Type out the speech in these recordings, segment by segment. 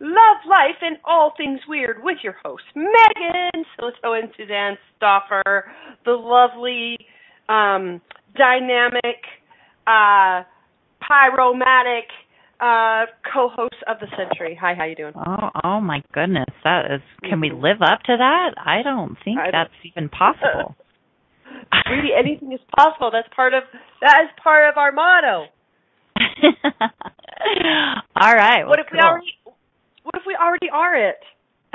Love, Life, and All Things Weird with your hosts, Megan Sillito and Suzanne Stoffer, the lovely, um, dynamic, uh, pyromatic, uh, co-host of the century. Hi, how you doing? Oh, oh my goodness, that is. Can we live up to that? I don't think I that's even possible. really, anything is possible. That's part of that is part of our motto. All right. Well, what if we cool. already? What if we already are it?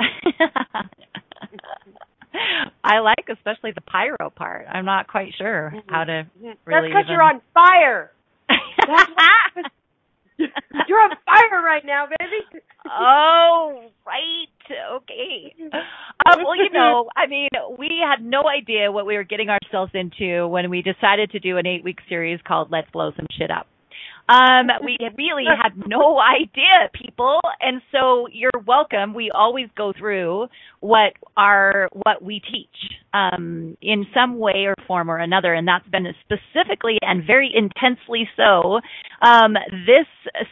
I like especially the pyro part. I'm not quite sure how to really. That's because even- you're on fire. That's You're on fire right now, baby. oh, right. Okay. Um, well, you know, I mean, we had no idea what we were getting ourselves into when we decided to do an eight week series called Let's Blow Some Shit Up. Um, we really had no idea, people, and so you're welcome. We always go through what our what we teach um, in some way or form or another, and that's been specifically and very intensely so um, this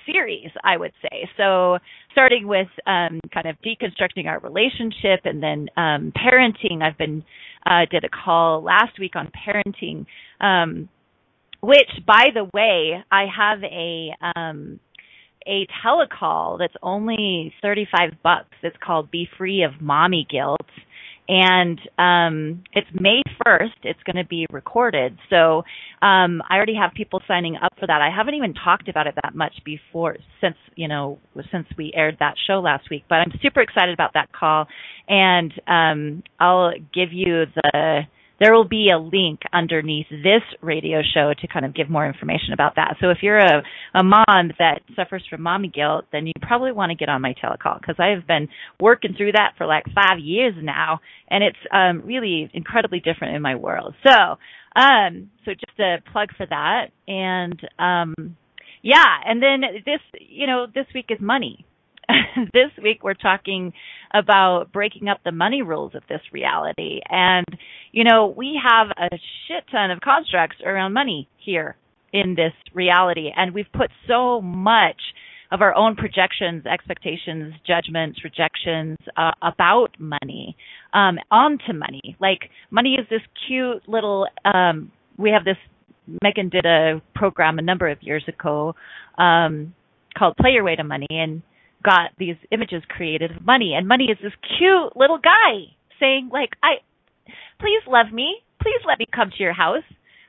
series, I would say. So, starting with um, kind of deconstructing our relationship, and then um, parenting. I've been uh, did a call last week on parenting. Um, which by the way i have a um a telecall that's only 35 bucks. It's called be free of mommy guilt. And um it's may 1st it's going to be recorded. So um i already have people signing up for that. I haven't even talked about it that much before since you know since we aired that show last week. But i'm super excited about that call. And um i'll give you the there will be a link underneath this radio show to kind of give more information about that. So if you're a, a mom that suffers from mommy guilt, then you probably want to get on my telecall because I have been working through that for like five years now, and it's um, really incredibly different in my world. So, um, so just a plug for that, and um, yeah, and then this, you know, this week is money. this week we're talking about breaking up the money rules of this reality. And, you know, we have a shit ton of constructs around money here in this reality. And we've put so much of our own projections, expectations, judgments, rejections uh, about money um, onto money. Like, money is this cute little, um, we have this, Megan did a program a number of years ago um, called Play Your Way to Money. And got these images created of money and money is this cute little guy saying like i please love me please let me come to your house.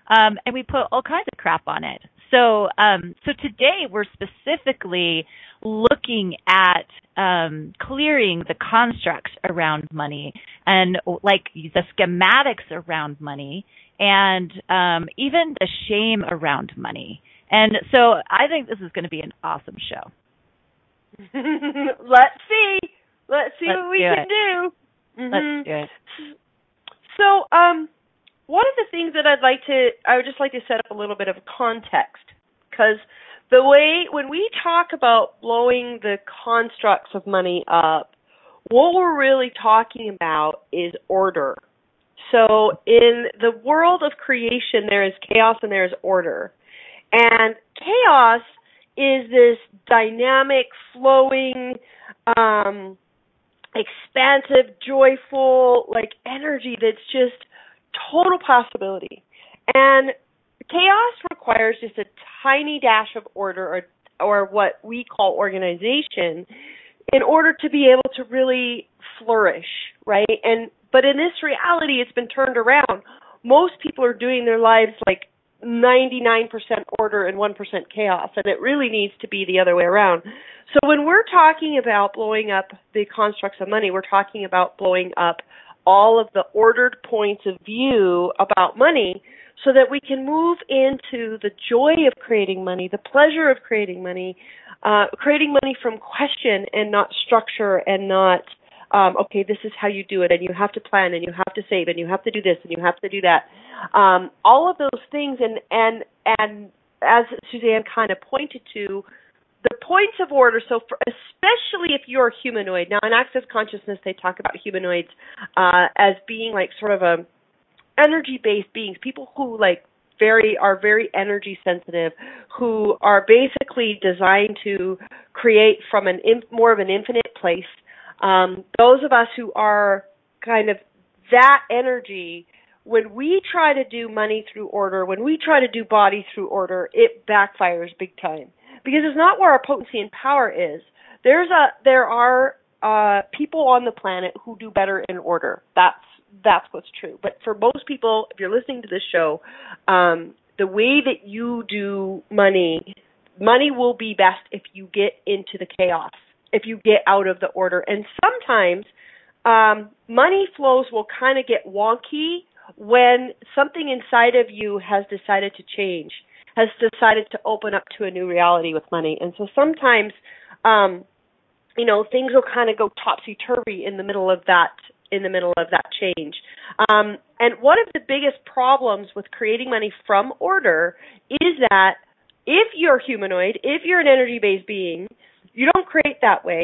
Um and we put all kinds of crap on it. So um so today we're specifically looking at um clearing the constructs around money and like the schematics around money and um even the shame around money. And so i think this is going to be an awesome show Let's see. Let's see Let's what we do can it. do. Mhm. let's do it So, um, one of the things that I'd like to, I would just like to set up a little bit of context because the way when we talk about blowing the constructs of money up, what we're really talking about is order. So, in the world of creation, there is chaos and there is order, and chaos is this dynamic, flowing, um, expansive, joyful, like energy that's just total possibility. And chaos requires just a tiny dash of order or or what we call organization in order to be able to really flourish, right? And But in this reality, it's been turned around. Most people are doing their lives like 99% order and 1% chaos, and it really needs to be the other way around. So when we're talking about blowing up the constructs of money, we're talking about blowing up all of the ordered points of view about money so that we can move into the joy of creating money, the pleasure of creating money, uh, creating money from question and not structure and not um, okay, this is how you do it, and you have to plan, and you have to save, and you have to do this, and you have to do that. Um, all of those things, and and and as Suzanne kind of pointed to, the points of order. So, for, especially if you're a humanoid, now in Access Consciousness, they talk about humanoids uh, as being like sort of a energy-based beings, people who like very are very energy sensitive, who are basically designed to create from an in, more of an infinite place um, those of us who are kind of that energy, when we try to do money through order, when we try to do body through order, it backfires big time because it's not where our potency and power is. There's a there are uh, people on the planet who do better in order. That's that's what's true. But for most people, if you're listening to this show, um, the way that you do money, money will be best if you get into the chaos if you get out of the order. And sometimes um, money flows will kind of get wonky when something inside of you has decided to change, has decided to open up to a new reality with money. And so sometimes, um, you know, things will kind of go topsy turvy in the middle of that in the middle of that change. Um, and one of the biggest problems with creating money from order is that if you're humanoid, if you're an energy based being, you don't create that way.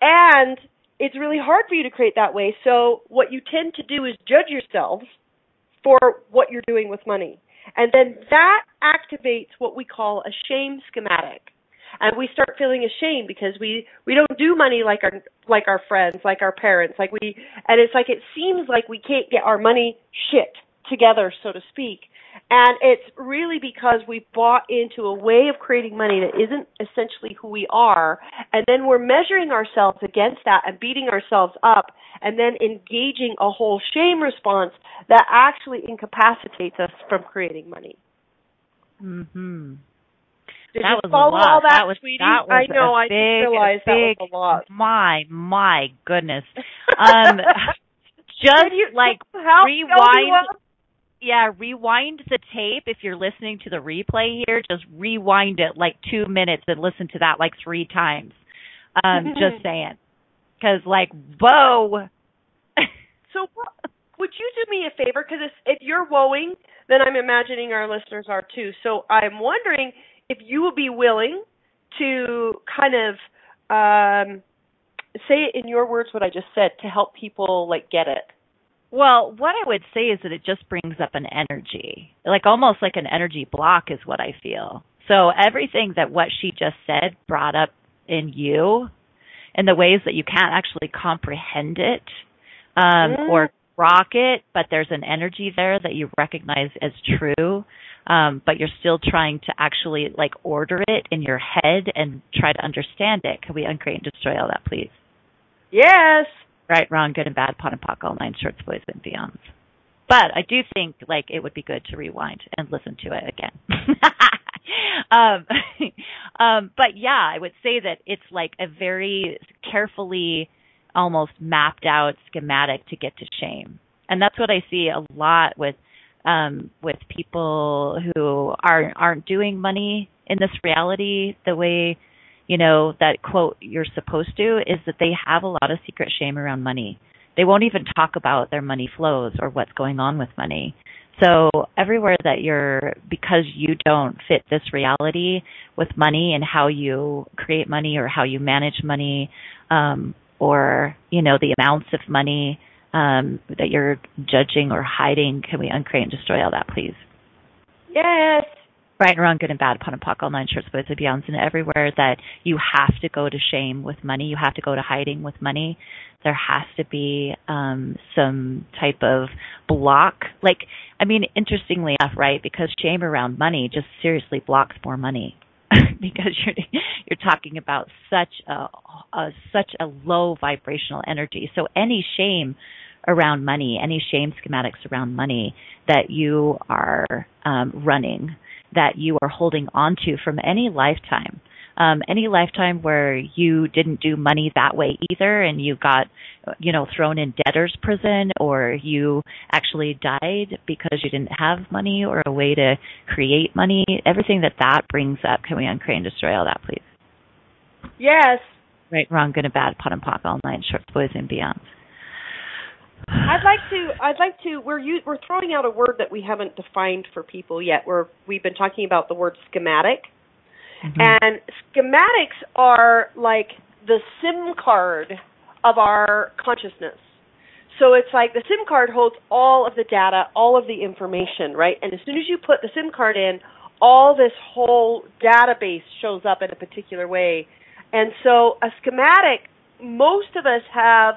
And it's really hard for you to create that way. So what you tend to do is judge yourselves for what you're doing with money. And then that activates what we call a shame schematic. And we start feeling ashamed because we we don't do money like our like our friends, like our parents, like we and it's like it seems like we can't get our money shit together, so to speak. And it's really because we bought into a way of creating money that isn't essentially who we are. And then we're measuring ourselves against that and beating ourselves up and then engaging a whole shame response that actually incapacitates us from creating money. Mm-hmm. Did that you was follow a lot. all that, that was, sweetie? That was I know. I big, just realized big, that was a lot. My, my goodness. Um, just you, like rewind yeah, rewind the tape if you're listening to the replay here. Just rewind it like two minutes and listen to that like three times. Um, just saying, because like, whoa. so, would you do me a favor? Because if you're woeing, then I'm imagining our listeners are too. So I'm wondering if you would be willing to kind of um, say it in your words what I just said to help people like get it. Well, what I would say is that it just brings up an energy, like almost like an energy block is what I feel. So everything that what she just said brought up in you in the ways that you can't actually comprehend it um, mm. or rock it, but there's an energy there that you recognize as true. Um, but you're still trying to actually like order it in your head and try to understand it. Can we uncreate and destroy all that, please? Yes right, wrong, good and bad, POD and POC, all nine shorts, boys and beyonds. But I do think like it would be good to rewind and listen to it again. um, um, but yeah, I would say that it's like a very carefully almost mapped out schematic to get to shame. And that's what I see a lot with um with people who are aren't doing money in this reality the way you know, that quote you're supposed to is that they have a lot of secret shame around money. They won't even talk about their money flows or what's going on with money. So everywhere that you're because you don't fit this reality with money and how you create money or how you manage money um or you know the amounts of money um that you're judging or hiding can we uncreate and destroy all that please yes right and wrong, good and bad, POD and POC, all nine shorts, boys and beyonds, and everywhere that you have to go to shame with money, you have to go to hiding with money. There has to be um some type of block. Like, I mean, interestingly enough, right? Because shame around money just seriously blocks more money. because you're you're talking about such a, a such a low vibrational energy. So any shame around money, any shame schematics around money that you are um, running, that you are holding onto from any lifetime. Um, any lifetime where you didn't do money that way either and you got you know thrown in debtor's prison or you actually died because you didn't have money or a way to create money. Everything that that brings up can we uncreate and destroy all that please? Yes. Right wrong good and bad POD and POC all shorts boys and beyond I'd like to. I'd like to. We're u- we're throwing out a word that we haven't defined for people yet. We're we've been talking about the word schematic, Mm-hmm. And schematics are like the SIM card of our consciousness. So it's like the SIM card holds all of the data, all of the information, right? And as soon as you put the SIM card in, all this whole database shows up in a particular way. And so a schematic, most of us have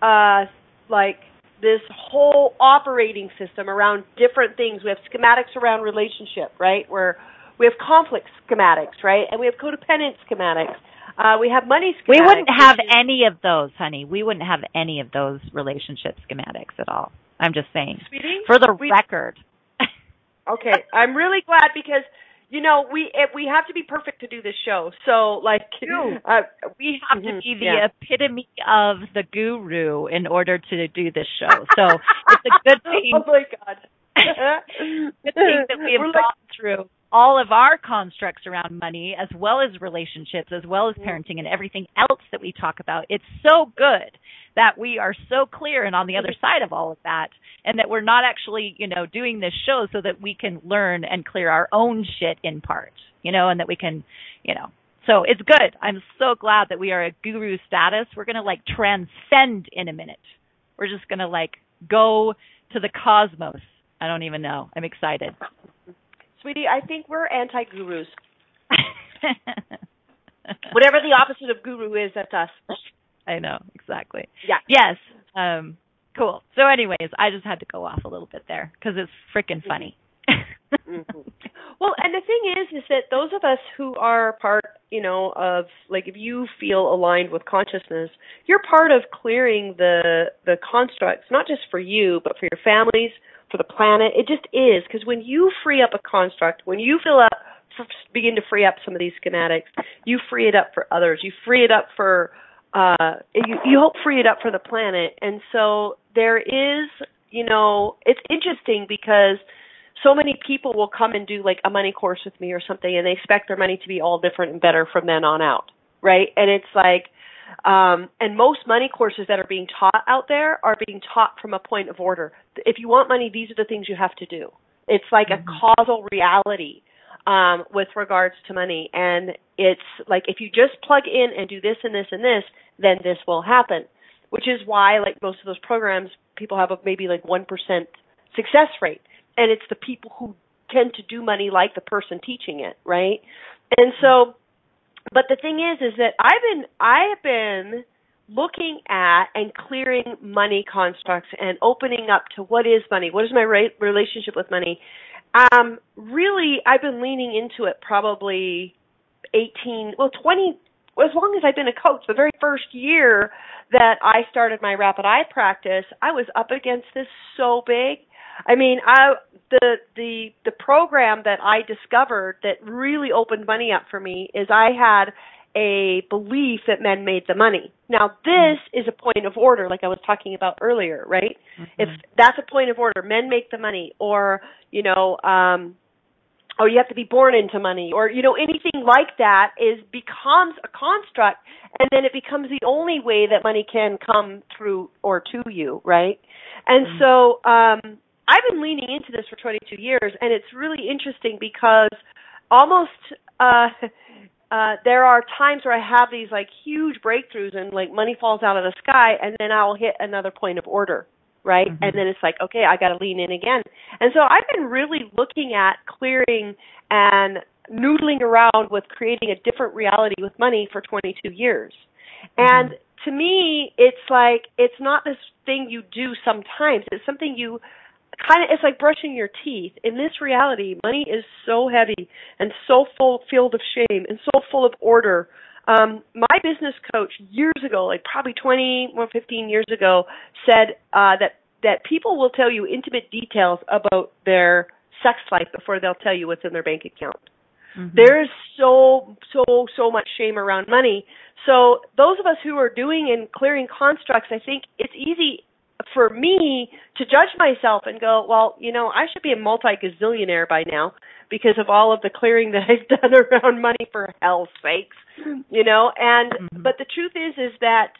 uh, like this whole operating system around different things. We have schematics around relationship, right? Where we have conflict schematics, right? And we have codependent schematics. Uh, we have money schematics. We wouldn't have any of those, honey. We wouldn't have any of those relationship schematics at all. I'm just saying. Sweetie? For the we, record. okay. I'm really glad because you know, we we have to be perfect to do this show. So like uh, we have to be the yeah. epitome of the guru in order to do this show. So it's a good thing. oh my god. good thing that we have We're gone like, through all of our constructs around money, as well as relationships, as well as mm-hmm. parenting and everything else that we talk about. It's so good that we are so clear and on the other side of all of that, and that we're not actually, you know, doing this show so that we can learn and clear our own shit in part, you know, and that we can, you know. So it's good. I'm so glad that we are a guru status. We're going to like transcend in a minute. We're just going to like go to the cosmos. I don't even know. I'm excited. Sweetie, I think we're anti gurus. Whatever the opposite of guru is, that's us. I know, exactly. Yeah. Yes. Um, cool. So, anyways, I just had to go off a little bit there because it's freaking mm-hmm. funny. mm-hmm. Well, and the thing is, is that those of us who are part, you know, of like if you feel aligned with consciousness, you're part of clearing the the constructs, not just for you, but for your families, for the planet. It just is because when you free up a construct, when you fill up, begin to free up some of these schematics, you free it up for others. You free it up for, uh, you, you help free it up for the planet. And so there is, you know, it's interesting because so many people will come and do like a money course with me or something and they expect their money to be all different and better from then on out. Right? And it's like, um, and most money courses that are being taught out there are being taught from a point of order. If you want money, these are the things you have to do. It's like mm-hmm. a causal reality um, with regards to money. And it's like if you just plug in and do this and this and this, then this will happen. Which is why, like most of those programs, people have a maybe like 1% success rate. And it's the people who tend to do money like the person teaching it, right? And so but the thing is, is that I've been I have been looking at and clearing money constructs and opening up to what is money, what is my re- relationship with money. Um, really, I've been leaning into it probably 18, well, 20, as long as I've been a coach. The very first year that I started my rapid eye practice, I was up against this so big. I mean, I the the the program that I discovered that really opened money up for me is I had a belief that men made the money. Now this mm-hmm. is a point of order like I was talking about earlier, right? Mm-hmm. If that's a point of order, men make the money or, you know, um or you have to be born into money or you know anything like that is becomes a construct and then it becomes the only way that money can come through or to you right and mm-hmm. so um I've been leaning into this for 22 years, and it's really interesting because almost uh, uh, there are times where I have these like huge breakthroughs and like money falls out of the sky, and then I'll hit another point of order, right? Mm-hmm. And then it's like, okay, I got to lean in again. And so I've been really looking at clearing and noodling around with creating a different reality with money for 22 years. Mm-hmm. And to me, it's like it's not this thing you do sometimes. It's something you kind of it's like brushing your teeth. In this reality, money is so heavy and so full filled of shame and so full of order Um, my business coach years ago, like probably 20 or 15 years ago, said uh, that that people will tell you intimate details about their sex life before they'll tell you what's in their bank account. Mm-hmm. There's so so so much shame around money. So those of us who are doing and clearing constructs, I think it's easy for me to judge myself and go, well, you know, I should be a multi gazillionaire by now because of all of the clearing that I've done around money for hell's sakes, you know. And mm-hmm. but the truth is, is that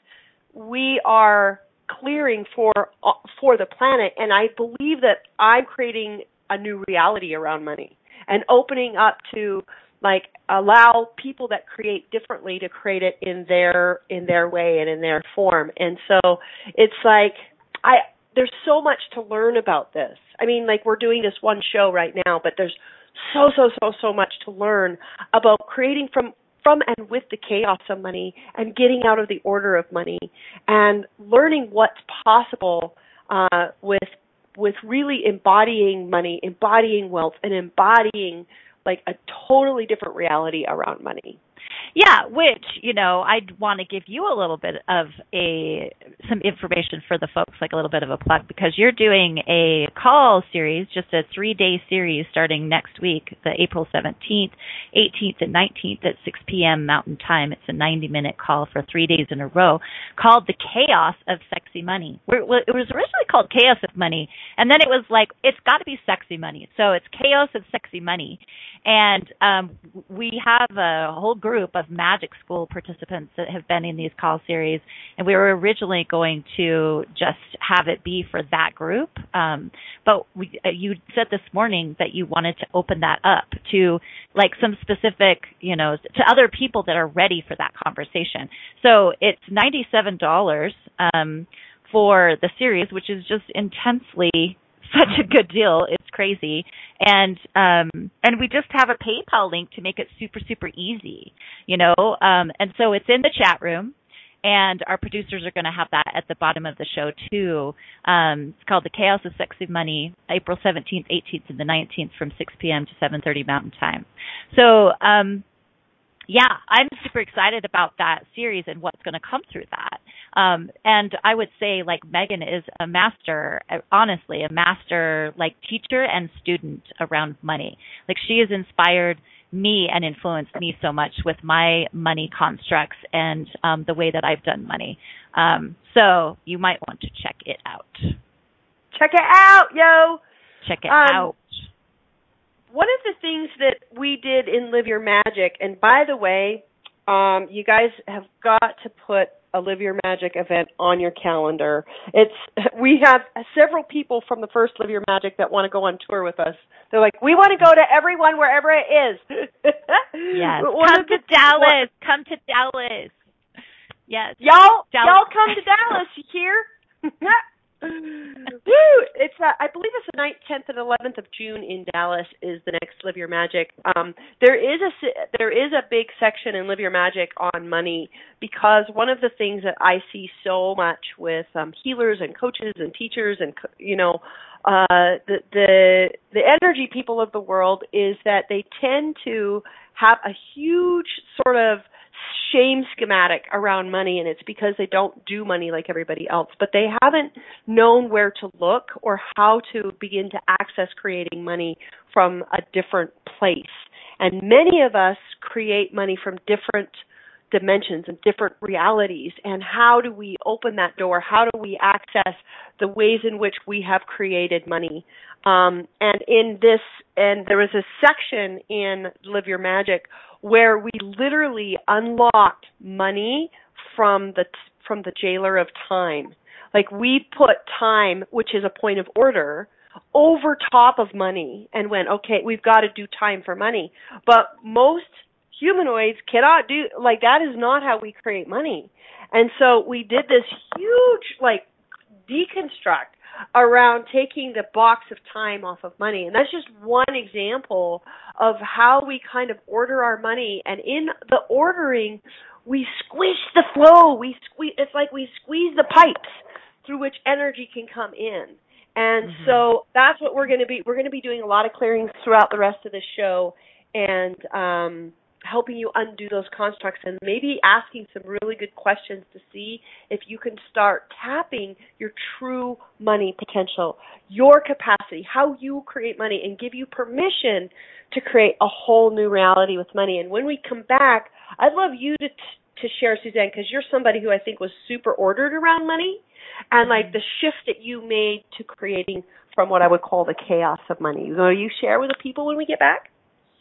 we are clearing for uh, for the planet, and I believe that I'm creating a new reality around money and opening up to like allow people that create differently to create it in their in their way and in their form and so it's like i there's so much to learn about this i mean like we're doing this one show right now but there's so so so so much to learn about creating from from and with the chaos of money and getting out of the order of money and learning what's possible uh, with with really embodying money, embodying wealth, and embodying like a totally different reality around money. Yeah, which, you know, I'd want to give you a little bit of a some information for the folks, like a little bit of a plug because you're doing a call series, just a 3-day series starting next week, the April 17th, 18th and 19th at 6 p.m. Mountain Time. It's a 90-minute call for 3 days in a row called The Chaos of Sexy Money. It was originally called Chaos of Money, and then it was like it's got to be sexy money. So it's Chaos of Sexy Money. And um we have a whole group of magic school participants that have been in these call series and we were originally going to just have it be for that group um, but we, uh, you said this morning that you wanted to open that up to like some specific you know to other people that are ready for that conversation. So it's $97 um, for the series which is just intensely such a good deal. It's crazy. And um and we just have a PayPal link to make it super super easy, you know? Um and so it's in the chat room and our producers are going to have that at the bottom of the show too. Um, it's called The Chaos of Sexy Money, April 17th, 18th, and the 19th from 6 p.m. to 7:30 Mountain Time. So um, yeah, I'm super excited about that series and what's going to come through that. Um, and I would say like Megan is a master, honestly, a master like teacher and student around money. Like she has inspired me and influenced me so much with my money constructs and um, the way that I've done money. Um, so you might want to check it out. Check it out, yo. Check it um, out one of the things that we did in Live Your Magic, and by the way, um, you guys have got to put a Live Your Magic event on your calendar. It's we have several people from the first Live Your Magic that want to go on tour with us. They're like, we want to go to everyone wherever it is. yes, come to Dallas. Come to Dallas. Yes, y'all, Dallas. y'all come to Dallas. You hear? Woo! It's uh, I believe it's the ninth, tenth, and eleventh of June in Dallas is the next Live Your Magic. Um, there is a there is a big section in Live Your Magic on money because one of the things that I see so much with um, healers and coaches and teachers and you know uh, the the the energy people of the world is that they tend to have a huge sort of shame schematic around money and it's because they don't do money like everybody else. But they haven't known where to look or how to begin to access creating money from a different place. And many of us create money from different dimensions and different realities. And how do we open that door? How do we access the ways in which we have created money? Um, and in this and there was a section in live your magic where we literally unlocked money from the from the jailer of time. Like we put time, which is a point of order, over top of money and went, okay, we've got to do time for money. But most humanoids cannot do like that is not how we create money. And so we did this huge like deconstruct around taking the box of time off of money. And that's just one example of how we kind of order our money. And in the ordering, we squish the flow. We squeeze, it's like we squeeze the pipes through which energy can come in. And mm-hmm. so that's what we're going to be. We're going to be doing a lot of clearings throughout the rest of the show. And um, helping you undo those constructs and maybe asking some really good questions to see if you can start tapping your true money potential, your capacity, how you create money, and give you permission to create a whole new reality with money. And when we come back, I'd love you to to share, Suzanne, because you're somebody who I think was super ordered around money, and like the shift that you made to creating from what I would call the chaos of money. Will you share with the people when we get back?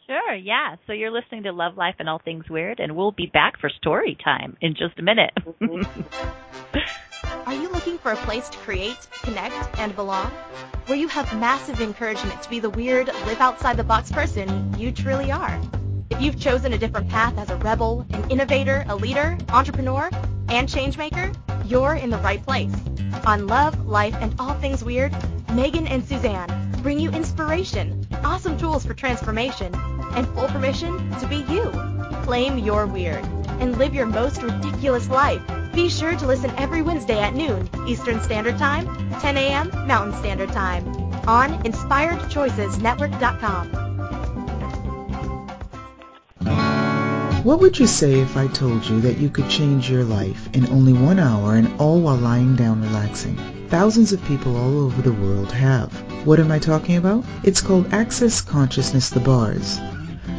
Sure, yeah. So you're listening to Love Life and All Things Weird, and we'll be back for story time in just a minute. Are you looking for a place to create, connect, and belong? Where you have massive encouragement to be the weird, live outside the box person you truly are. If you've chosen a different path as a rebel, an innovator, a leader, entrepreneur, and changemaker, you're in the right place. On Love, Life, and All Things Weird, Megan and Suzanne bring you inspiration, awesome tools for transformation, and full permission to be you. Claim your weird and live your most ridiculous life. Be sure to listen every Wednesday at noon Eastern Standard Time, 10 a.m. Mountain Standard Time on InspiredChoicesNetwork.com. What would you say if I told you that you could change your life in only one hour and all while lying down relaxing? Thousands of people all over the world have. What am I talking about? It's called Access Consciousness The Bars.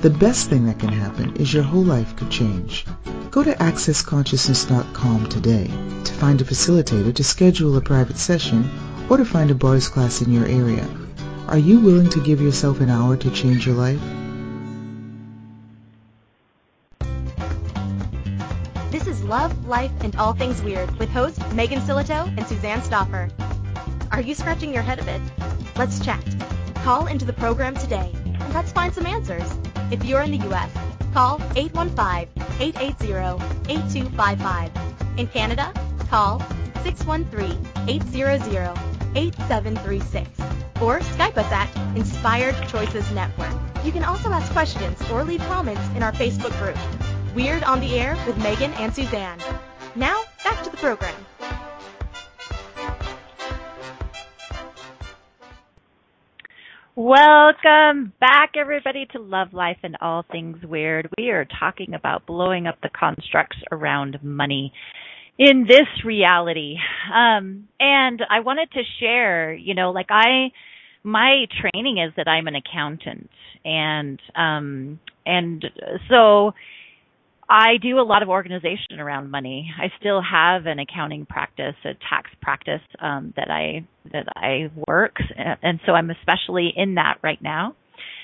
The best thing that can happen is your whole life could change. Go to accessconsciousness.com today to find a facilitator to schedule a private session or to find a bars class in your area. Are you willing to give yourself an hour to change your life? This is Love, Life, and All Things Weird with hosts Megan Sillito and Suzanne Stoffer. Are you scratching your head a bit? Let's chat. Call into the program today and let's find some answers. If you're in the U.S., call 815-880-8255. In Canada, call 613-800-8736 or Skype us at Inspired Choices Network. You can also ask questions or leave comments in our Facebook group, Weird on the Air with Megan and Suzanne. Now, back to the program. Welcome back, everybody, to Love Life and All Things Weird. We are talking about blowing up the constructs around money in this reality. Um, and I wanted to share, you know, like I, my training is that I'm an accountant, and um, and so I do a lot of organization around money. I still have an accounting practice, a tax practice um, that I that I work, and so I'm especially in that right now.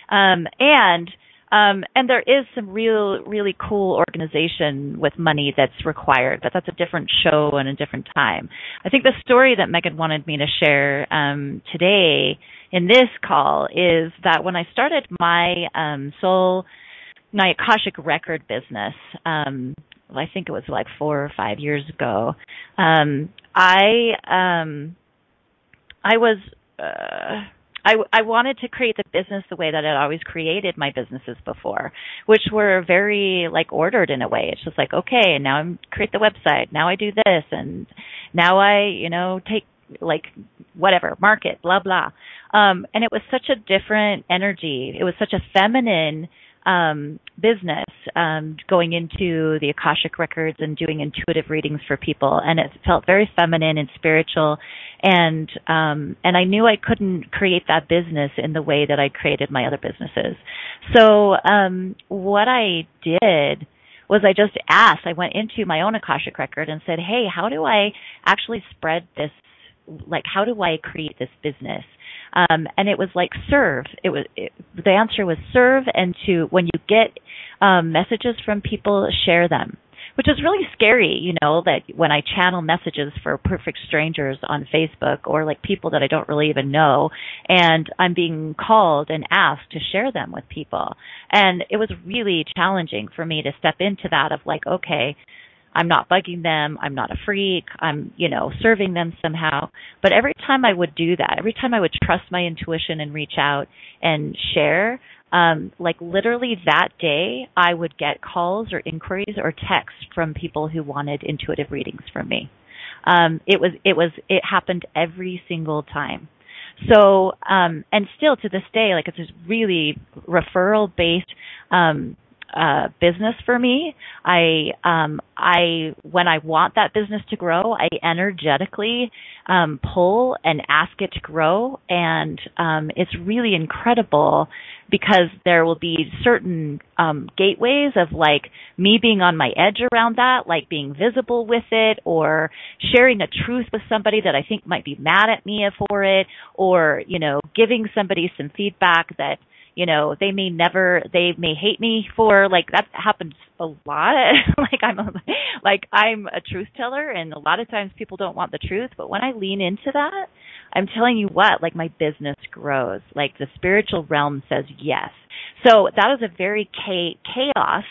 Um, and um, and there is some real, really cool organization with money that's required, but that's a different show and a different time. I think the story that Megan wanted me to share um, today in this call is that when I started my um, soul Akashic record business, um, I think it was like four or five years ago, um, I um, I was uh, I I wanted to create the business the way that I'd always created my businesses before, which were very like ordered in a way. It's just like okay, and now I create the website, now I do this, and now I you know take like whatever market blah blah. Um and it was such a different energy. It was such a feminine um, business um, going into the Akashic records and doing intuitive readings for people, and it felt very feminine and spiritual, and um, and I knew I couldn't create that business in the way that I created my other businesses. So um, what I did was I just asked. I went into my own Akashic record and said, "Hey, how do I actually spread this? Like, how do I create this business?" Um, and it was like serve. It was it, the answer was serve, and to when you get um, messages from people, share them which is really scary, you know, that when I channel messages for perfect strangers on Facebook or like people that I don't really even know, and I'm being called and asked to share them with people. And it was really challenging for me to step into that of like, okay, I'm not bugging them. I'm not a freak. I'm, you know, serving them somehow. But every time I would do that, every time I would trust my intuition and reach out and share, um, like literally that day, I would get calls or inquiries or texts from people who wanted intuitive readings from me. Um, it was, it was, it happened every single time. So, um, and still to this day, like it's a really referral based, um, uh, business for me. I um, I when I want that business to grow, I energetically um, pull and ask it to grow, and um, it's really incredible because there will be certain um, gateways of like me being on my edge around that, like being visible with it, or sharing a truth with somebody that I think might be mad at me for it, or you know giving somebody some feedback that you know they may never they may hate me for like that happens a lot. Like i'm a, like i'm a truth teller and a lot of times people don't want the truth but when i lean into that i'm telling you what like my business grows. Like the spiritual realm says yes. So that is a very chaos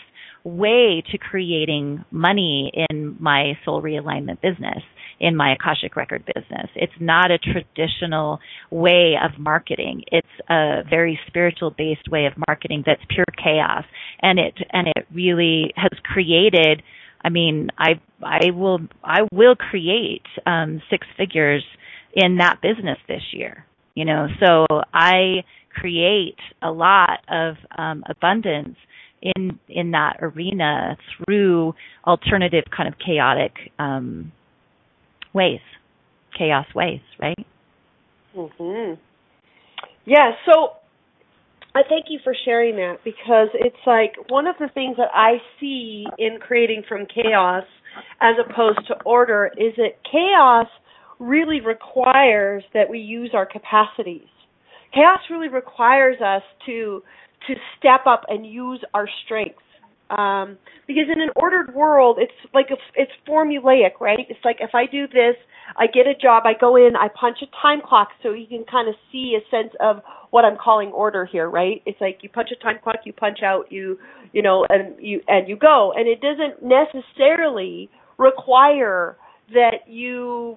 way to creating money in my soul realignment business in my Akashic record business. It's not a traditional way of marketing. It's a very spiritual based way of marketing that's pure chaos. And it and it really has created I mean, I I will I will create um six figures in that business this year. You know, so I create a lot of um abundance in in that arena through alternative kind of chaotic um ways, chaos ways, right? Mhm. Yeah, so I thank you for sharing that because it's like one of the things that I see in creating from chaos as opposed to order is that chaos really requires that we use our capacities. Chaos really requires us to to step up and use our strengths. Um, because in an ordered world, it's like a, it's formulaic, right? It's like if I do this, I get a job, I go in, I punch a time clock, so you can kind of see a sense of what I'm calling order here, right? It's like you punch a time clock, you punch out, you you know, and you and you go, and it doesn't necessarily require that you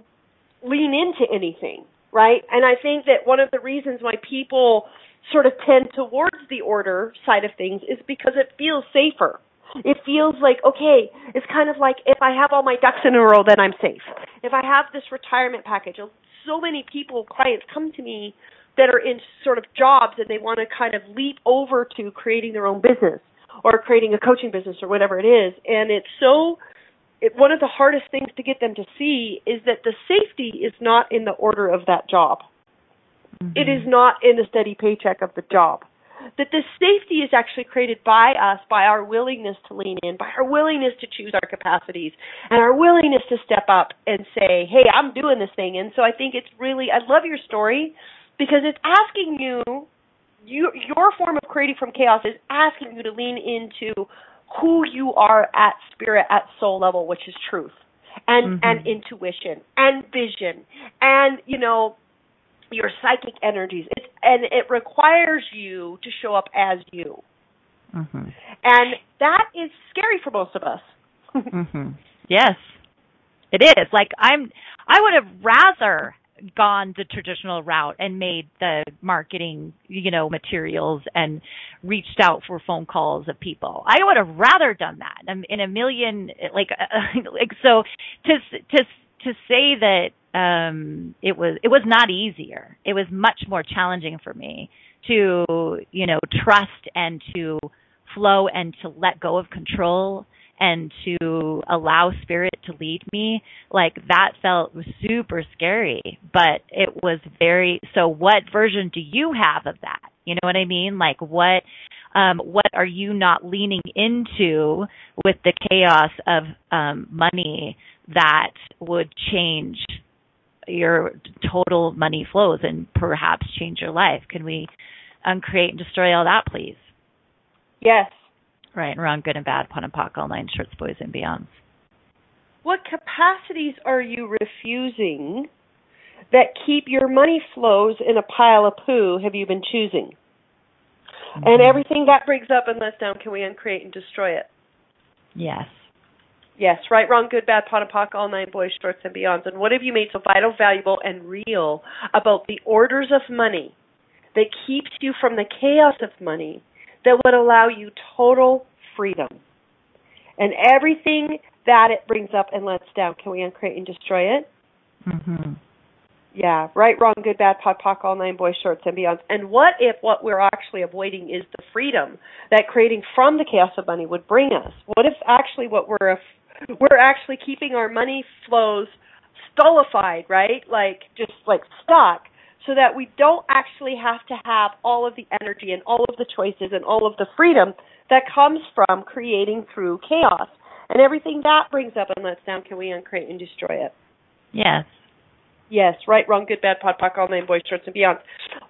lean into anything, right? And I think that one of the reasons why people sort of tend towards the order side of things is because it feels safer. It feels like, okay, it's kind of like if I have all my ducks in a row, then I'm safe. If I have this retirement package, so many people, clients come to me that are in sort of jobs and they want to kind of leap over to creating their own business or creating a coaching business or whatever it is. And it's so, it, one of the hardest things to get them to see is that the safety is not in the order of that job. Mm-hmm. It is not in the steady paycheck of the job. That the safety is actually created by us, by our willingness to lean in, by our willingness to choose our capacities, and our willingness to step up and say, hey, I'm doing this thing. And so I think it's really, I love your story because it's asking you, you your form of creating from chaos is asking you to lean into who you are at spirit, at soul level, which is truth and mm-hmm. and intuition and vision and you know your psychic energies. It's and it requires you to show up as you. Mm-hmm. And that is scary for most of us. mm-hmm. Yes. It is. Like I'm I would have rather gone the traditional route and made the marketing, you know, materials and reached out for phone calls of people. I would have rather done that I'm in a million like uh, like so to to to say that um it was it was not easier. It was much more challenging for me to you know trust and to flow and to let go of control and to allow spirit to lead me. Like that felt super scary but it was very so what version do you have of that? You know what i mean? Like what um what are you not leaning into with the chaos of um money that would change your total money flows and perhaps change your life. Can we uncreate and destroy all that, please? Yes. Right, and wrong, good and bad, pun and POC, all nine shorts, boys and beyonds. What capacities are you refusing that keep your money flows in a pile of poo have you been choosing? Mm-hmm. And everything that brings up and lets down, can we uncreate and destroy it? Yes. Yes, right, wrong, good, bad, POD and POC, all nine boys, shorts, and beyonds. And what have you made so vital, valuable, and real about the orders of money that keeps you from the chaos of money that would allow you total freedom? And everything that it brings up and lets down, can we uncreate and destroy it? Mm-hmm. Yeah, right, wrong, good, bad, POD, POC, all nine boys, shorts, and beyonds. And what if what we're actually avoiding is the freedom that creating from the chaos of money would bring us? What if actually what we're we're actually keeping our money flows stultified, right? Like just like stuck so that we don't actually have to have all of the energy and all of the choices and all of the freedom that comes from creating through chaos. And everything that brings up and lets down, can we uncreate and destroy it? Yes. Yes, right, wrong, good, bad, POD, POC, all nine, boys, shorts, and beyond.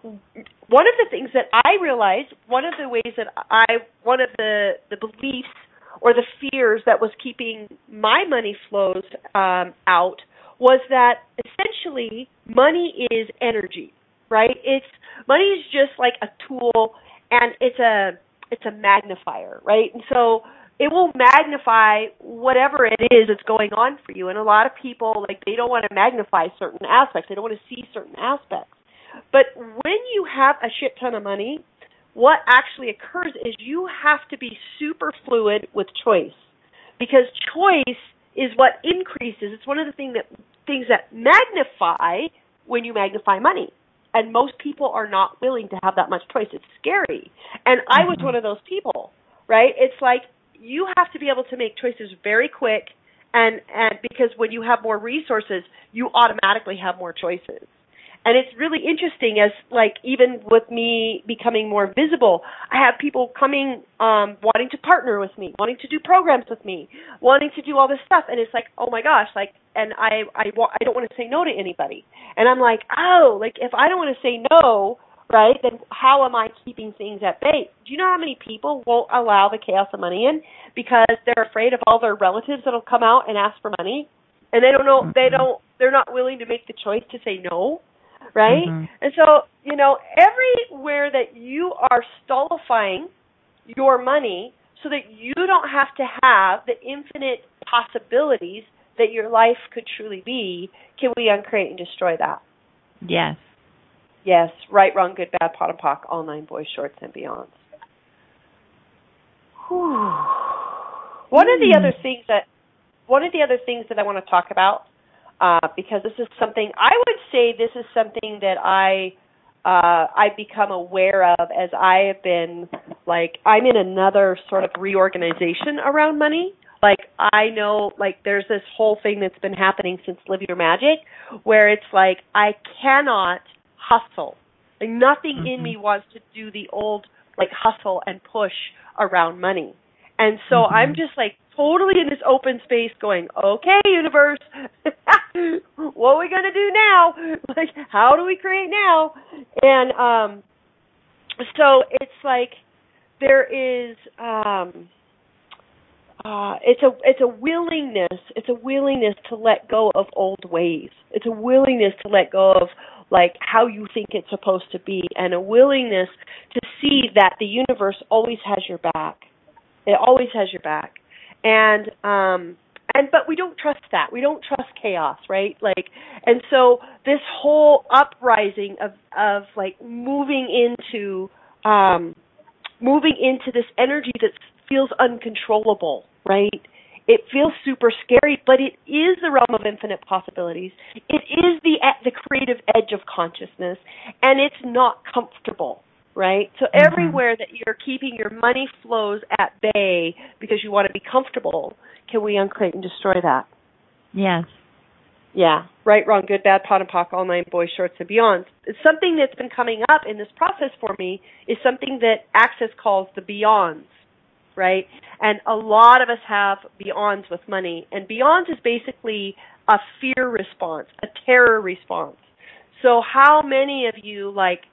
One of the things that I realized, one of the ways that I, one of the the beliefs or the fears that was keeping my money flows um, out was that essentially money is energy, right? It's money is just like a tool, and it's a it's a magnifier, right? And so it will magnify whatever it is that's going on for you. And a lot of people like they don't want to magnify certain aspects. They don't want to see certain aspects. But when you have a shit ton of money, what actually occurs is you have to be super fluid with choice. Because choice is what increases. It's one of the thing that things that magnify when you magnify money. And most people are not willing to have that much choice. It's scary. And I was mm-hmm. one of those people, right? It's like you have to be able to make choices very quick and and because when you have more resources you automatically have more choices and it's really interesting as like even with me becoming more visible i have people coming um wanting to partner with me wanting to do programs with me wanting to do all this stuff and it's like oh my gosh like and i i i don't want to say no to anybody and i'm like oh like if i don't want to say no right, then how am I keeping things at bay? Do you know how many people won't allow the chaos of money in because they're afraid of all their relatives that'll come out and ask for money? And they don't know they don't they're not willing to make the choice to say no. Right? Mm-hmm. And so, you know, everywhere that you are stultifying your money so that you don't have to have the infinite possibilities that your life could truly be, can we uncreate and destroy that? Yes. Yes, right, wrong, good, bad, POD and POC, all nine boys, shorts, and beyonds. Whew. One of the hmm. other things that one of the other things that I want to talk about, uh, because this is something I would say this is something that I uh, I've become aware of as I have been like I'm in another sort of reorganization around money. Like I know like there's this whole thing that's been happening since Live Your Magic where it's like I cannot hustle. Like nothing mm-hmm. in me wants to do the old like hustle and push around money. And so mm-hmm. I'm just like totally in this open space going, okay, universe, what are we going to do now? Like, how do we create now? And, um, so it's like, there is, um, uh, it's a it's a willingness it's a willingness to let go of old ways. It's a willingness to let go of like how you think it's supposed to be and a willingness to see that the universe always has your back. It always has your back. And um and but we don't trust that. We don't trust chaos, right? Like and so this whole uprising of of like moving into um moving into this energy that feels uncontrollable, right? It feels super scary, but it is the realm of infinite possibilities. It is the the creative edge of consciousness, and it's not comfortable, right? So mm-hmm. everywhere that you're keeping your money flows at bay because you want to be comfortable, can we uncreate and destroy that? Yes. Yeah, right, wrong, good, bad, POD and POC, all nine boys, shorts, and beyonds. Something that's been coming up in this process for me is something that Access calls the beyonds right? And a lot of us have beyonds with money. And beyonds is basically a fear response, a terror response. So how many of you like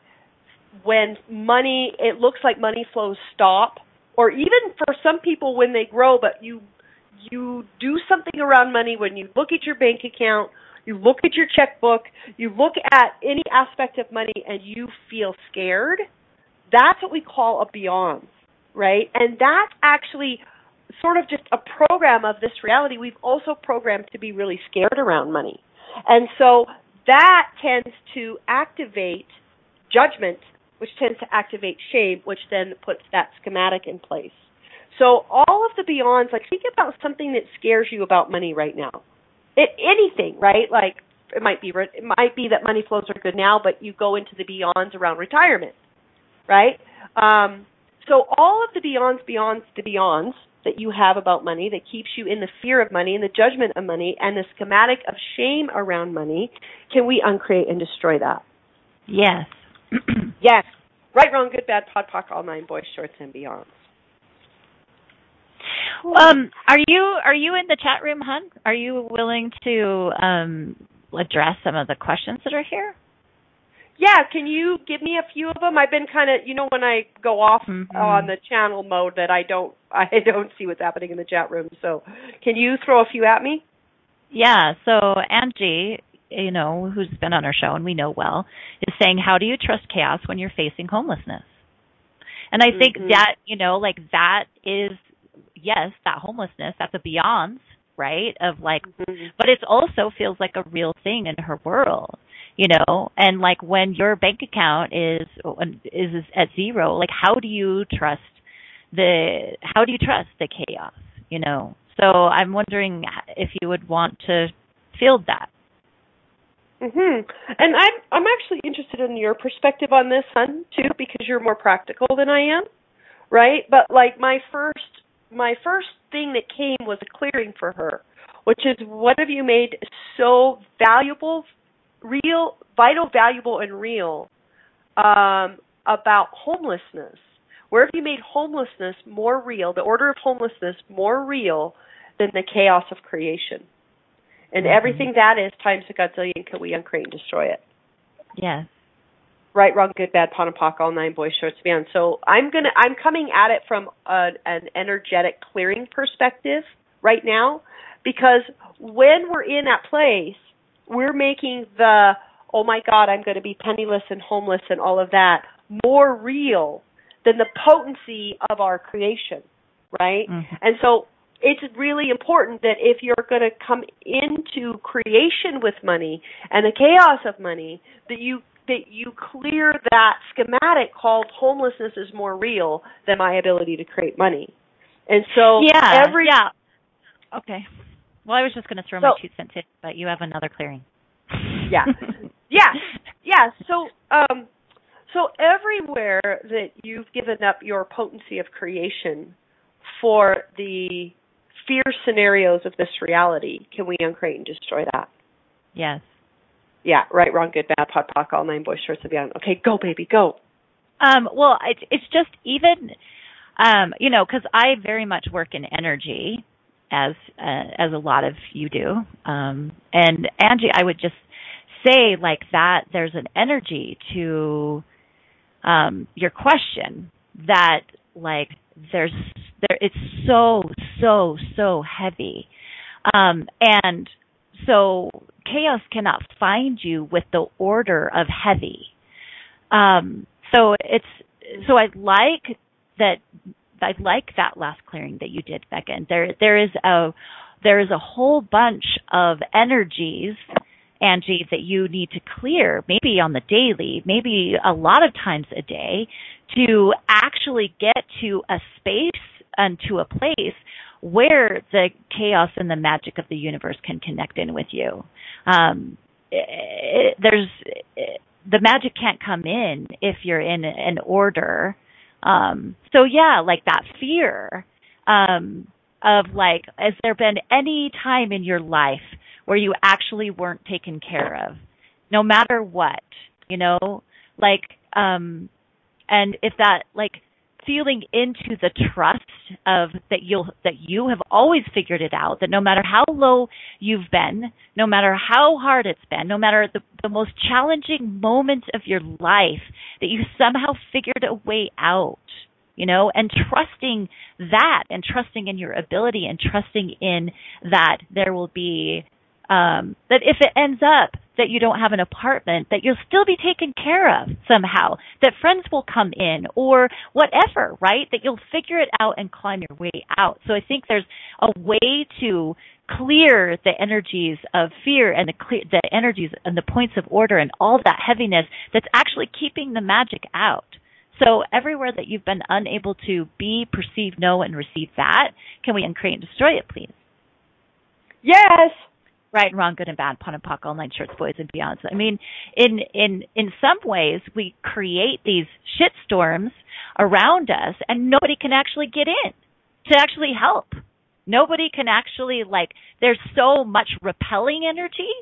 when money it looks like money flows stop or even for some people when they grow but you you do something around money when you look at your bank account, you look at your checkbook, you look at any aspect of money and you feel scared, that's what we call a beyond right? And that's actually sort of just a program of this reality, we've also programmed to be really scared around money. And so that tends to activate judgment, which tends to activate shame, which then puts that schematic in place. So all of the beyonds, like think about something that scares you about money right now. It, anything, right? Like it might be it might be that money flows are good now, but you go into the beyonds around retirement, right? Um, so all of the beyonds, beyonds, the beyonds that you have about money that keeps you in the fear of money and the judgment of money and the schematic of shame around money, can we uncreate and destroy that? Yes. yes. Right, wrong, good, bad, pod, poc, all nine, boys, shorts, and beyonds. Um, are you are you in the chat room, hun? Are you willing to um, address some of the questions that are here? Yeah, can you give me a few of them? I've been kind of, you know, when I go off mm-hmm. on the channel mode, that I don't, I don't see what's happening in the chat room. So, can you throw a few at me? Yeah. So Angie, you know, who's been on our show and we know well, is saying, "How do you trust chaos when you're facing homelessness?" And I think mm-hmm. that, you know, like that is yes, that homelessness, that's a beyond, right? Of like, mm-hmm. but it also feels like a real thing in her world, you know. And like when your bank account is is at zero, like how do you trust the how do you trust the chaos, you know? So I'm wondering if you would want to field that. Mhm. And I'm I'm actually interested in your perspective on this, hun, too, because you're more practical than I am, right? But like my first my first thing that came was a clearing for her, which is what have you made so valuable, real, vital, valuable, and real um, about homelessness? Where have you made homelessness more real, the order of homelessness more real than the chaos of creation? And mm-hmm. everything that is times a godzillion, can we uncreate and destroy it? Yes right, wrong, good, bad, POD and POC, all nine boys, shorts, beyond. So I'm gonna, I'm coming at it from a, an energetic clearing perspective right now, because when we're in that place, we're making the, oh my God, I'm going to be penniless and homeless and all of that more real than the potency of our creation, right? Mm-hmm. And so it's really important that if you're going to come into creation with money and the chaos of money, that you that you clear that schematic called homelessness is more real than my ability to create money. And so yeah, every yeah. Okay. Well, I was just going to throw so, my two cents in, but you have another clearing. Yeah. yeah. Yeah. So um so everywhere that you've given up your potency of creation for the fear scenarios of this reality, can we uncreate and destroy that? Yes. Yeah, right, wrong, good, bad, POD, POC, all nine boys, shorts, and beyond. Okay, go, baby, go. Um, well, it's it's just even, um, you know, because I very much work in energy, as uh, as a lot of you do. Um, and Angie, I would just say like that. There's an energy to um, your question that like there's there. It's so so so heavy, um, and so chaos cannot find you with the order of heavy. Um, so it's so I like that. I like that last clearing that you did, Megan. There, there is a there is a whole bunch of energies, Angie, that you need to clear. Maybe on the daily, maybe a lot of times a day, to actually get to a space and to a place where the chaos and the magic of the universe can connect in with you. Um, it, there's it, the magic can't come in if you're in an order. Um, so yeah, like that fear um, of like, has there been any time in your life where you actually weren't taken care of, no matter what, you know, like, um, and if that like feeling into the trust of that you'll that you have always figured it out that no matter how low you've been no matter how hard it's been no matter the, the most challenging moments of your life that you somehow figured a way out you know? And trusting that and trusting in your ability and trusting in that there will be um, that if it ends up that you don't have an apartment, that you'll still be taken care of somehow, that friends will come in or whatever, right? That you'll figure it out and climb your way out. So I think there's a way to clear the energies of fear and the clear, the energies and the points of order and all that heaviness that's actually keeping the magic out. So everywhere that you've been unable to be, perceive, know, and receive that, can we uncreate and destroy it, please? Yes right and wrong, good and bad, POD and POC, all nine shorts, boys and beyonds. I mean, in in in some ways, we create these shit storms around us, and nobody can actually get in to actually help. Nobody can actually like. There's so much repelling energy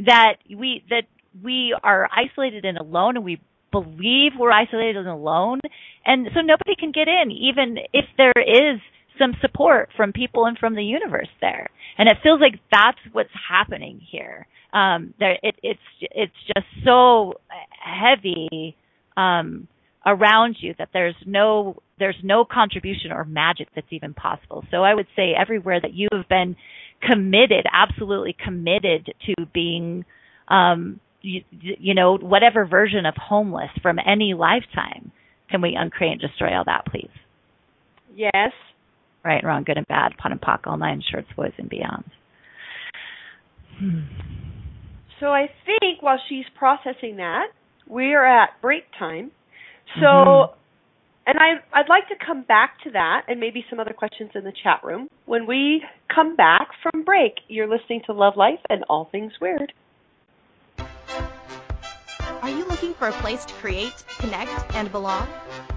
that we that we are isolated and alone, and we believe we're isolated and alone, and so nobody can get in, even if there is some support from people and from the universe there and it feels like that's what's happening here. Um, there, it, it's it's just so heavy um, around you that there's no there's no contribution or magic that's even possible. So I would say everywhere that you have been committed, absolutely committed to being, um, you, you know, whatever version of homeless from any lifetime. Can we uncreate and destroy all that, please? Yes right, wrong, good and bad, POD and POC, all nine shorts, boys and beyond. So I think while she's processing that, we are at break time. So, mm-hmm. and I I'd like to come back to that and maybe some other questions in the chat room when we come back from break. You're listening to Love Life and All Things Weird. Are you looking for a place to create, connect, and belong?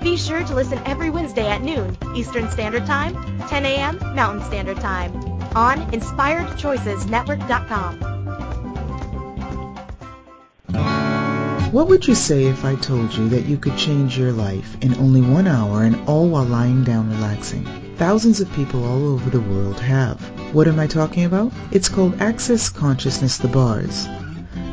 be sure to listen every Wednesday at noon Eastern Standard Time, 10 a.m. Mountain Standard Time on InspiredChoicesNetwork.com. What would you say if I told you that you could change your life in only one hour and all while lying down relaxing? Thousands of people all over the world have. What am I talking about? It's called Access Consciousness the Bars.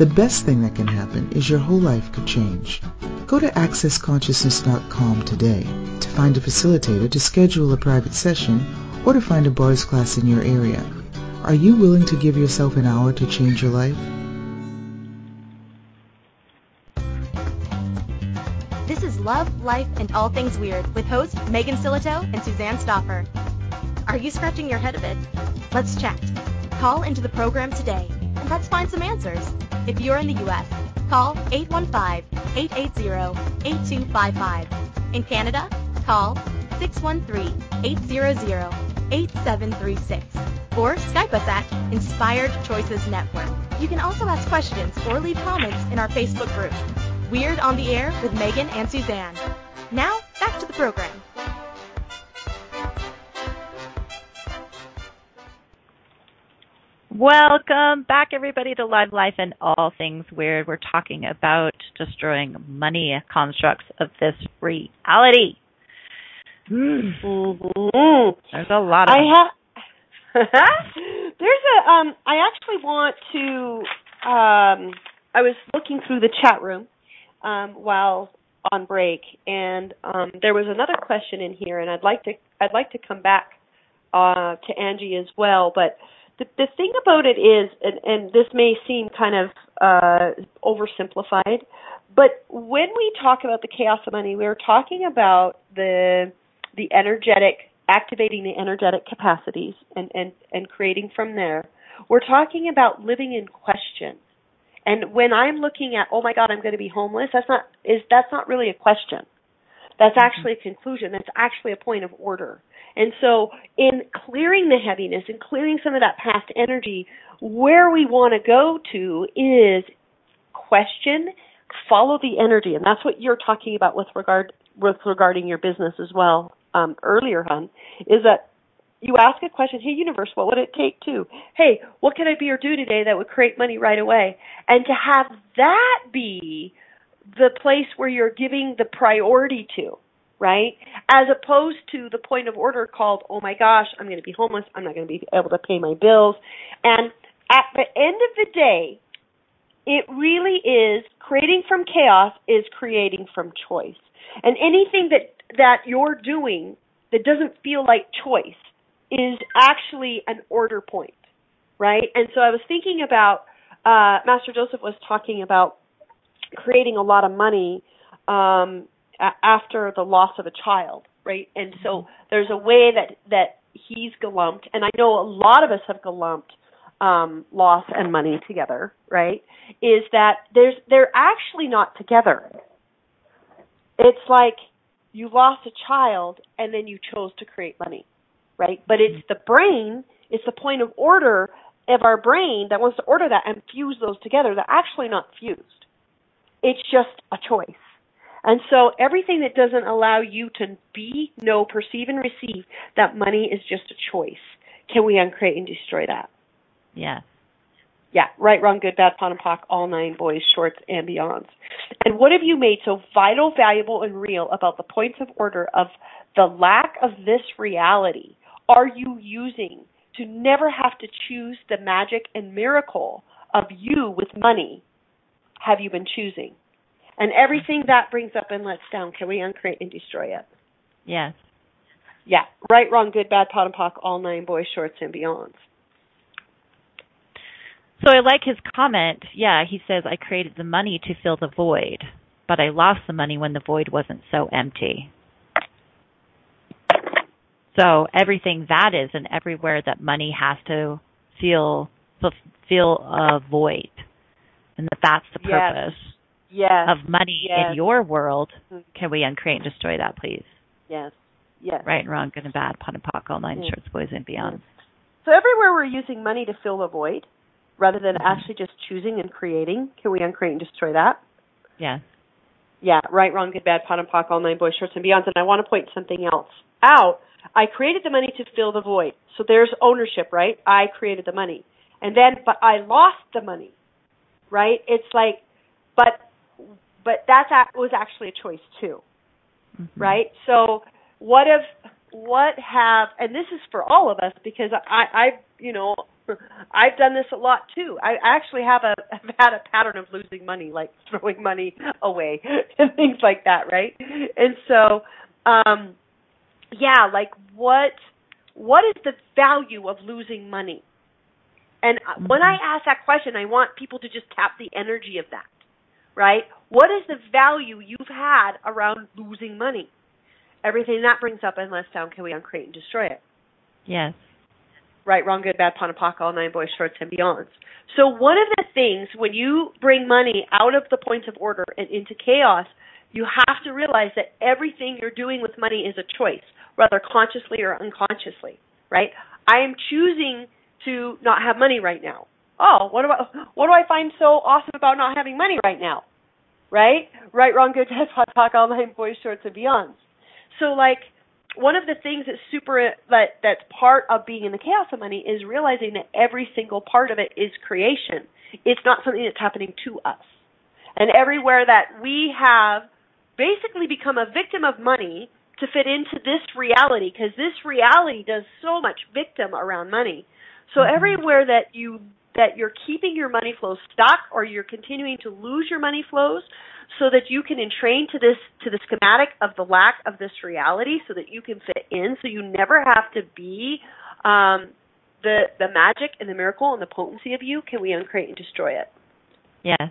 The best thing that can happen is your whole life could change. Go to accessconsciousness.com today to find a facilitator to schedule a private session or to find a bars class in your area. Are you willing to give yourself an hour to change your life? This is Love, Life, and All Things Weird with hosts Megan Sillito and Suzanne Stoffer. Are you scratching your head a bit? Let's chat. Call into the program today and let's find some answers. If you're in the U.S., call 815-880-8255. In Canada, call 613-800-8736 or Skype us at Inspired Choices Network. You can also ask questions or leave comments in our Facebook group, Weird on the Air with Megan and Suzanne. Now, back to the program. Welcome back, everybody, to Live Life and All Things Weird. We're talking about destroying money constructs of this reality. Mm. There's a lot of. I have. There's a. Um. I actually want to. Um. I was looking through the chat room, um, while on break, and um, there was another question in here, and I'd like to. I'd like to come back, uh, to Angie as well, but the, the thing about it is, and, and this may seem kind of uh, oversimplified, but when we talk about the chaos of money, we're talking about the the energetic activating the energetic capacities and, and, and creating from there. We're talking about living in question. And when I'm looking at, oh my God, I'm going to be homeless, that's not is that's not really a question. That's actually a conclusion. That's actually a point of order. And so, in clearing the heaviness and clearing some of that past energy, where we want to go to is question, follow the energy, and that's what you're talking about with regard with regarding your business as well um, earlier, hun. Is that you ask a question, hey universe, what would it take to? Hey, what can I be or do today that would create money right away? And to have that be the place where you're giving the priority to, right? As opposed to the point of order called, oh my gosh, I'm going to be homeless, I'm not going to be able to pay my bills. And at the end of the day, it really is creating from chaos is creating from choice. And anything that that you're doing that doesn't feel like choice is actually an order point, right? And so I was thinking about uh, Master Joseph was talking about creating a lot of money um, a- after the loss of a child, right? And so there's a way that that he's galumped, and I know a lot of us have galumped um, loss and money together, right? Is that there's they're actually not together. It's like you lost a child and then you chose to create money right? But it's the brain, it's the point of order of our brain that wants to order that and fuse those together. They're actually not fused. It's just a choice. And so everything that doesn't allow you to be, know, perceive, and receive that money is just a choice. Can we uncreate and destroy that? Yeah. Yeah, right, wrong, good, bad, POD and POC, all nine boys, shorts, and beyonds. And what have you made so vital, valuable, and real about the points of order of the lack of this reality are you using to never have to choose the magic and miracle of you with money? Have you been choosing? And everything that brings up and lets down, can we uncreate and destroy it? Yes. Yeah. Right, wrong, good, bad, POD and POC, all nine boys, shorts, and beyonds. So I like his comment. Yeah, he says, I created the money to fill the void, but I lost the money when the void wasn't so empty. So everything that is and everywhere that money has to feel feel a void, and that that's the purpose yes. Yes. of money yes. in your world. Mm-hmm. Can we uncreate and destroy that, please? Yes. Yes. Right and wrong, good and bad, POD and POC, all nine yes. shorts, boys and beyond. So everywhere we're using money to fill the void, rather than mm-hmm. actually just choosing and creating, can we uncreate and destroy that? Yes. Yeah, right, wrong, good, bad, POD and POC, all nine boys, shorts, and beyonds. And I want to point something else out I created the money to fill the void. So there's ownership, right? I created the money. And then, but I lost the money, right? It's like, but, but that was actually a choice too, mm-hmm. right? So what if, what have, and this is for all of us because I, I, you know, I've done this a lot too. I actually have a have had a pattern of losing money, like throwing money away and things like that, right? And so, um, yeah, like what what is the value of losing money? And mm-hmm. when I ask that question, I want people to just tap the energy of that. Right? What is the value you've had around losing money? Everything that brings up and lets down, can we uncreate and destroy it? Yes. Right, wrong, good, bad, POD all nine boys, shorts, and beyonds. So one of the things when you bring money out of the points of order and into chaos, you have to realize that everything you're doing with money is a choice whether consciously or unconsciously, right? I am choosing to not have money right now. Oh, what do I what do I find so awesome about not having money right now? Right? Right, wrong, good, bad, POD, POC, online, boys, shorts, and beyonds. So like one of the things that's super that that's part of being in the chaos of money is realizing that every single part of it is creation. It's not something that's happening to us. And everywhere that we have basically become a victim of money to fit into this reality because this reality does so much victim around money. So mm-hmm. everywhere that you that you're keeping your money flows stuck or you're continuing to lose your money flows so that you can entrain to this to the schematic of the lack of this reality so that you can fit in so you never have to be um, the the magic and the miracle and the potency of you can we uncreate and destroy it? Yes.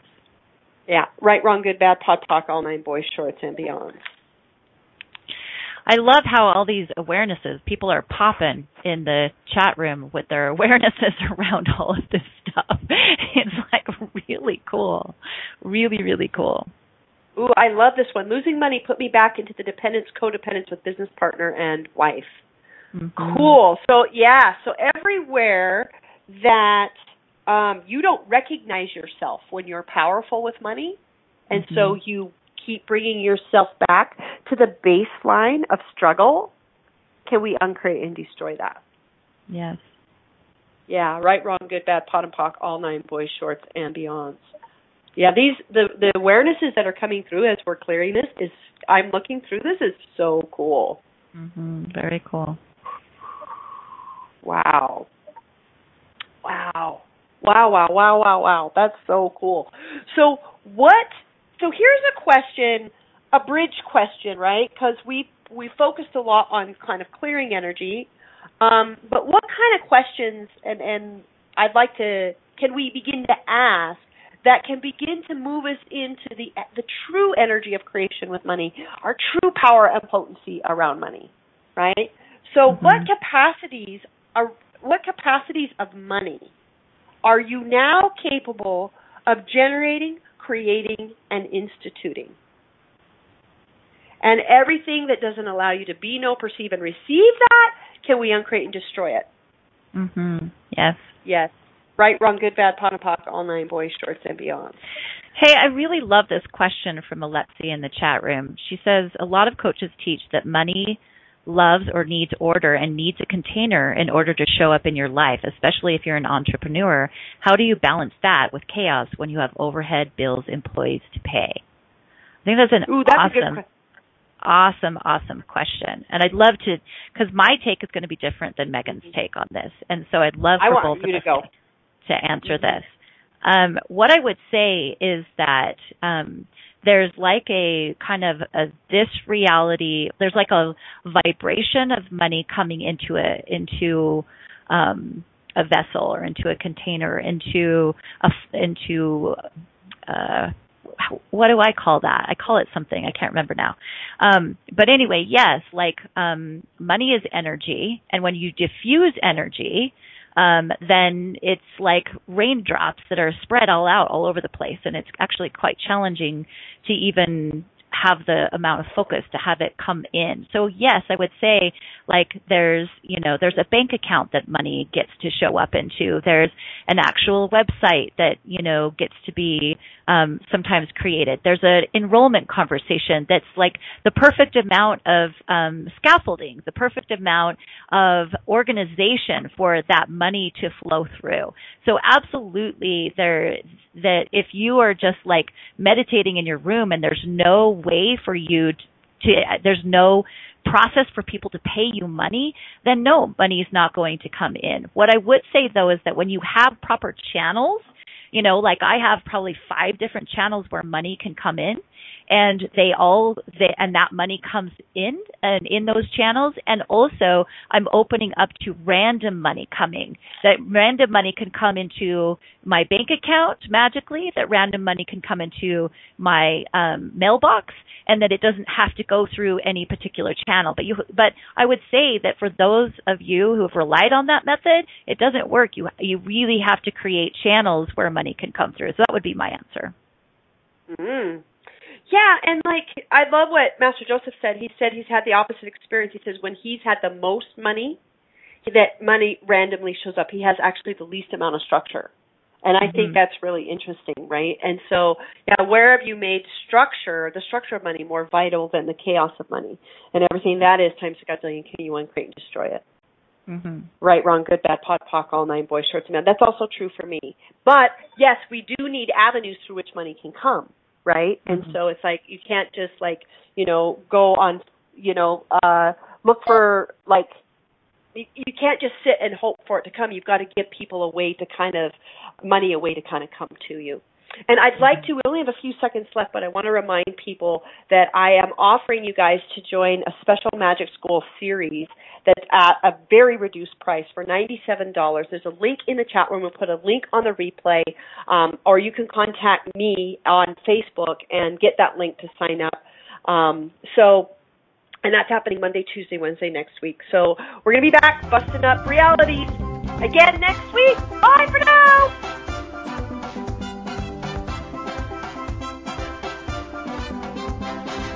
Yeah. Right wrong good bad POD POC all nine boys shorts and beyond I love how all these awarenesses, people are popping in the chat room with their awarenesses around all of this stuff. It's like really cool. Really, really cool. Ooh, I love this one. Losing money put me back into the dependence, codependence with business partner and wife. Mm-hmm. Cool. So yeah, so everywhere that um, you don't recognize yourself when you're powerful with money, and mm-hmm. so you keep bringing yourself back to the baseline of struggle. Can we uncreate and destroy that? Yes. Yeah, right, wrong, good, bad, POD and POC, all nine boys, shorts, and beyonds. Yeah, these the the awarenesses that are coming through as we're clearing this is I'm looking through this is so cool. Mhm. Very cool. Wow. Wow. Wow, wow, wow, wow, wow. That's so cool. So what so here's a question, a bridge question, right? Cuz we we focused a lot on kind of clearing energy. Um, but what kind of questions and and I'd like to can we begin to ask that can begin to move us into the the true energy of creation with money, our true power and potency around money, right? So, mm-hmm. what capacities are what capacities of money are you now capable of generating, creating, and instituting? And everything that doesn't allow you to be, know, perceive, and receive that, can we uncreate and destroy it? Mhm. Yes. Yes. Right, wrong, good, bad, POD and POC, all nine boys, shorts, and beyond. Hey, I really love this question from Alexi in the chat room. She says a lot of coaches teach that money loves or needs order and needs a container in order to show up in your life, especially if you're an entrepreneur. How do you balance that with chaos when you have overhead, bills, employees to pay? I think that's an Ooh, that's awesome awesome, awesome question. And I'd love to, because my take is going to be different than Megan's take on this. And so I'd love for both of us to, to answer this. Um, what I would say is that um, there's like a kind of a this reality. There's like a vibration of money coming into it into um, a vessel or into a container, into a into uh, what do I call that? I call it something. I can't remember now. Um, but anyway, yes, like um, money is energy, and when you diffuse energy, um, then it's like raindrops that are spread all out all over the place, and it's actually quite challenging to even have the amount of focus to have it come in. So yes, I would say like there's, you know, there's a bank account that money gets to show up into. There's an actual website that, you know, gets to be um, sometimes created. There's an enrollment conversation that's like the perfect amount of um, scaffolding, the perfect amount of organization for that money to flow through. So absolutely there that if you are just like meditating in your room and there's no way for you to, there's no process for people to pay you money, then no, money is not going to come in. What I would say though is that when you have proper channels, you know, like I have probably five different channels where money can come in and they all they, and that money comes in and in those channels. And also I'm opening up to random money coming that random money can come into my bank account magically that random money can come into my um mailbox and that it doesn't have to go through any particular channel. But you but I would say that for those of you who have relied on that method it doesn't work. You you really have to create channels where money can come through. So that would be my answer. Mm. Yeah, and like I love what Master Joseph said. He said he's had the opposite experience. He says when he's had the most money, that money randomly shows up. He has actually the least amount of structure. And I mm-hmm. think that's really interesting, right? And so, yeah, where have you made structure, the structure of money, more vital than the chaos of money? And everything that is times a gazillion, can you uncreate and destroy it? Mm-hmm. Right, wrong, good, bad, POD, POC, all nine boys, shorts, and men. That's also true for me. But yes, we do need avenues through which money can come right? Mm-hmm. And so it's like you can't just like, you know, go on, you know, uh look for like you, you can't just sit and hope for it to come. You've got to give people a way to kind of money a way to kind of come to you. And I'd like to, we only have a few seconds left, but I want to remind people that I am offering you guys to join a special Magic School series that's at a very reduced price for $97. There's a link in the chat room. We'll put a link on the replay, um, or you can contact me on Facebook and get that link to sign up. Um, so, and that's happening Monday, Tuesday, Wednesday next week. So we're going to be back busting up realities again next week. Bye for now.